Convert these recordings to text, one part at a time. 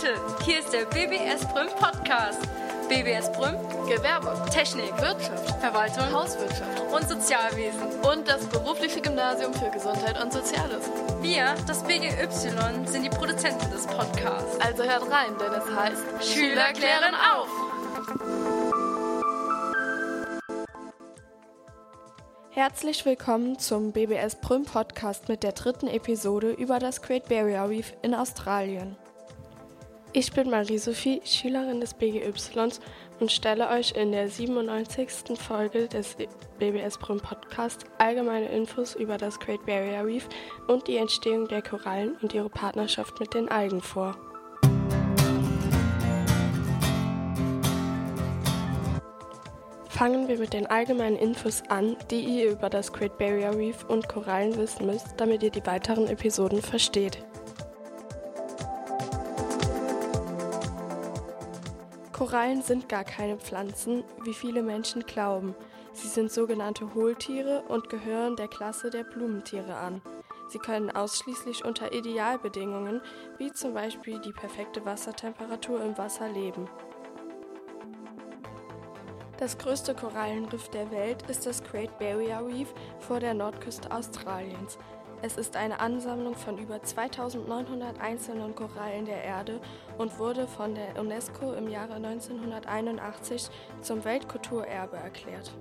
Leute, hier ist der BBS Brüm Podcast. BBS Brüm, Gewerbe, Technik, Wirtschaft, Verwaltung Hauswirtschaft und Sozialwesen. und das berufliche Gymnasium für Gesundheit und Soziales. Wir, das BGY, sind die Produzenten des Podcasts. Also hört rein, denn es heißt Schüler klären auf! Herzlich willkommen zum BBS Brüm Podcast mit der dritten Episode über das Great Barrier Reef in Australien. Ich bin Marie-Sophie, Schülerin des BGY und stelle euch in der 97. Folge des BBS Brüm Podcast allgemeine Infos über das Great Barrier Reef und die Entstehung der Korallen und ihre Partnerschaft mit den Algen vor. Fangen wir mit den allgemeinen Infos an, die ihr über das Great Barrier Reef und Korallen wissen müsst, damit ihr die weiteren Episoden versteht. Korallen sind gar keine Pflanzen, wie viele Menschen glauben. Sie sind sogenannte Hohltiere und gehören der Klasse der Blumentiere an. Sie können ausschließlich unter Idealbedingungen, wie zum Beispiel die perfekte Wassertemperatur im Wasser, leben. Das größte Korallenriff der Welt ist das Great Barrier Reef vor der Nordküste Australiens. Es ist eine Ansammlung von über 2900 einzelnen Korallen der Erde und wurde von der UNESCO im Jahre 1981 zum Weltkulturerbe erklärt.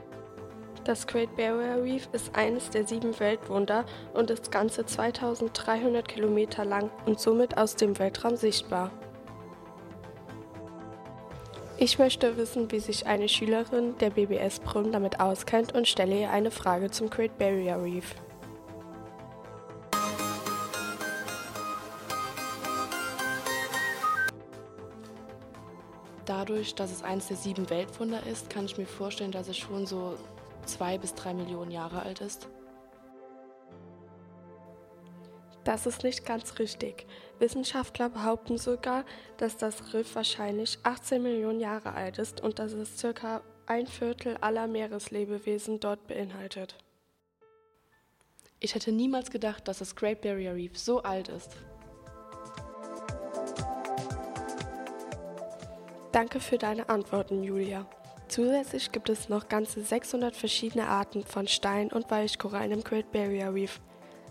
Das Great Barrier Reef ist eines der sieben Weltwunder und ist ganze 2300 Kilometer lang und somit aus dem Weltraum sichtbar. Ich möchte wissen, wie sich eine Schülerin der BBS Brünn damit auskennt und stelle ihr eine Frage zum Great Barrier Reef. Dadurch, dass es eines der sieben Weltwunder ist, kann ich mir vorstellen, dass es schon so zwei bis drei Millionen Jahre alt ist. Das ist nicht ganz richtig. Wissenschaftler behaupten sogar, dass das Riff wahrscheinlich 18 Millionen Jahre alt ist und dass es circa ein Viertel aller Meereslebewesen dort beinhaltet. Ich hätte niemals gedacht, dass das Great Barrier Reef so alt ist. Danke für deine Antworten, Julia. Zusätzlich gibt es noch ganze 600 verschiedene Arten von Stein- und Weichkorallen im Great Barrier Reef.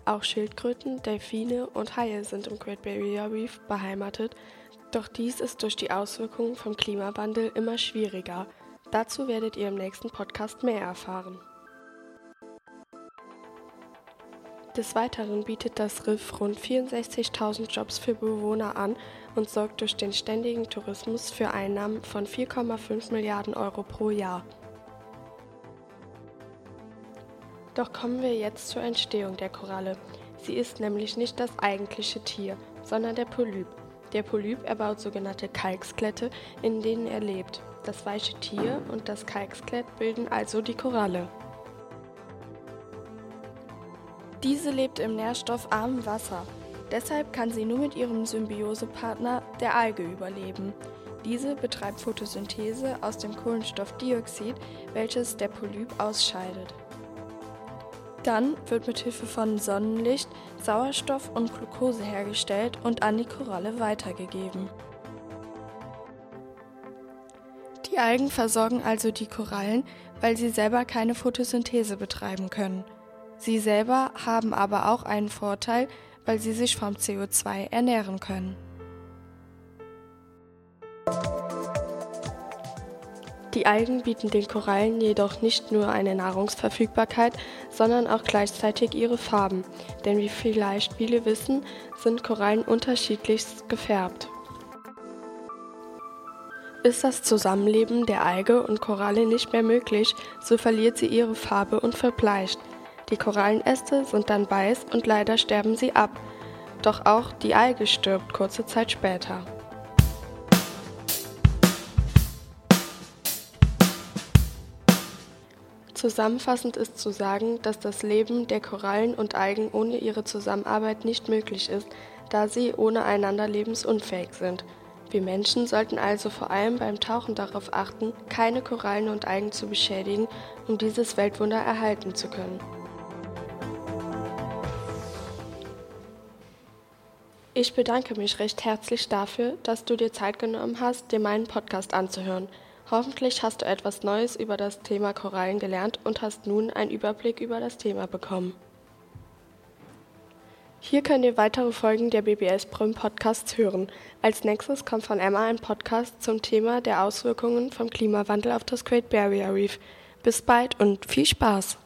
Auch Schildkröten, Delfine und Haie sind im Great Barrier Reef beheimatet, doch dies ist durch die Auswirkungen vom Klimawandel immer schwieriger. Dazu werdet ihr im nächsten Podcast mehr erfahren. Des Weiteren bietet das Riff rund 64.000 Jobs für Bewohner an und sorgt durch den ständigen Tourismus für Einnahmen von 4,5 Milliarden Euro pro Jahr. Doch kommen wir jetzt zur Entstehung der Koralle. Sie ist nämlich nicht das eigentliche Tier, sondern der Polyp. Der Polyp erbaut sogenannte Kalksklette, in denen er lebt. Das weiche Tier und das Kalksklett bilden also die Koralle. Diese lebt im nährstoffarmen Wasser. Deshalb kann sie nur mit ihrem Symbiosepartner, der Alge, überleben. Diese betreibt Photosynthese aus dem Kohlenstoffdioxid, welches der Polyp ausscheidet. Dann wird mit Hilfe von Sonnenlicht Sauerstoff und Glucose hergestellt und an die Koralle weitergegeben. Die Algen versorgen also die Korallen, weil sie selber keine Photosynthese betreiben können. Sie selber haben aber auch einen Vorteil, weil sie sich vom CO2 ernähren können. Die Algen bieten den Korallen jedoch nicht nur eine Nahrungsverfügbarkeit, sondern auch gleichzeitig ihre Farben, denn wie vielleicht viele wissen, sind Korallen unterschiedlichst gefärbt. Ist das Zusammenleben der Alge und Koralle nicht mehr möglich, so verliert sie ihre Farbe und verbleicht. Die Korallenäste sind dann weiß und leider sterben sie ab. Doch auch die Alge stirbt kurze Zeit später. Zusammenfassend ist zu sagen, dass das Leben der Korallen und Algen ohne ihre Zusammenarbeit nicht möglich ist, da sie ohne einander lebensunfähig sind. Wir Menschen sollten also vor allem beim Tauchen darauf achten, keine Korallen und Algen zu beschädigen, um dieses Weltwunder erhalten zu können. Ich bedanke mich recht herzlich dafür, dass du dir Zeit genommen hast, dir meinen Podcast anzuhören. Hoffentlich hast du etwas Neues über das Thema Korallen gelernt und hast nun einen Überblick über das Thema bekommen. Hier könnt ihr weitere Folgen der BBS Brüm Podcasts hören. Als nächstes kommt von Emma ein Podcast zum Thema der Auswirkungen vom Klimawandel auf das Great Barrier Reef. Bis bald und viel Spaß!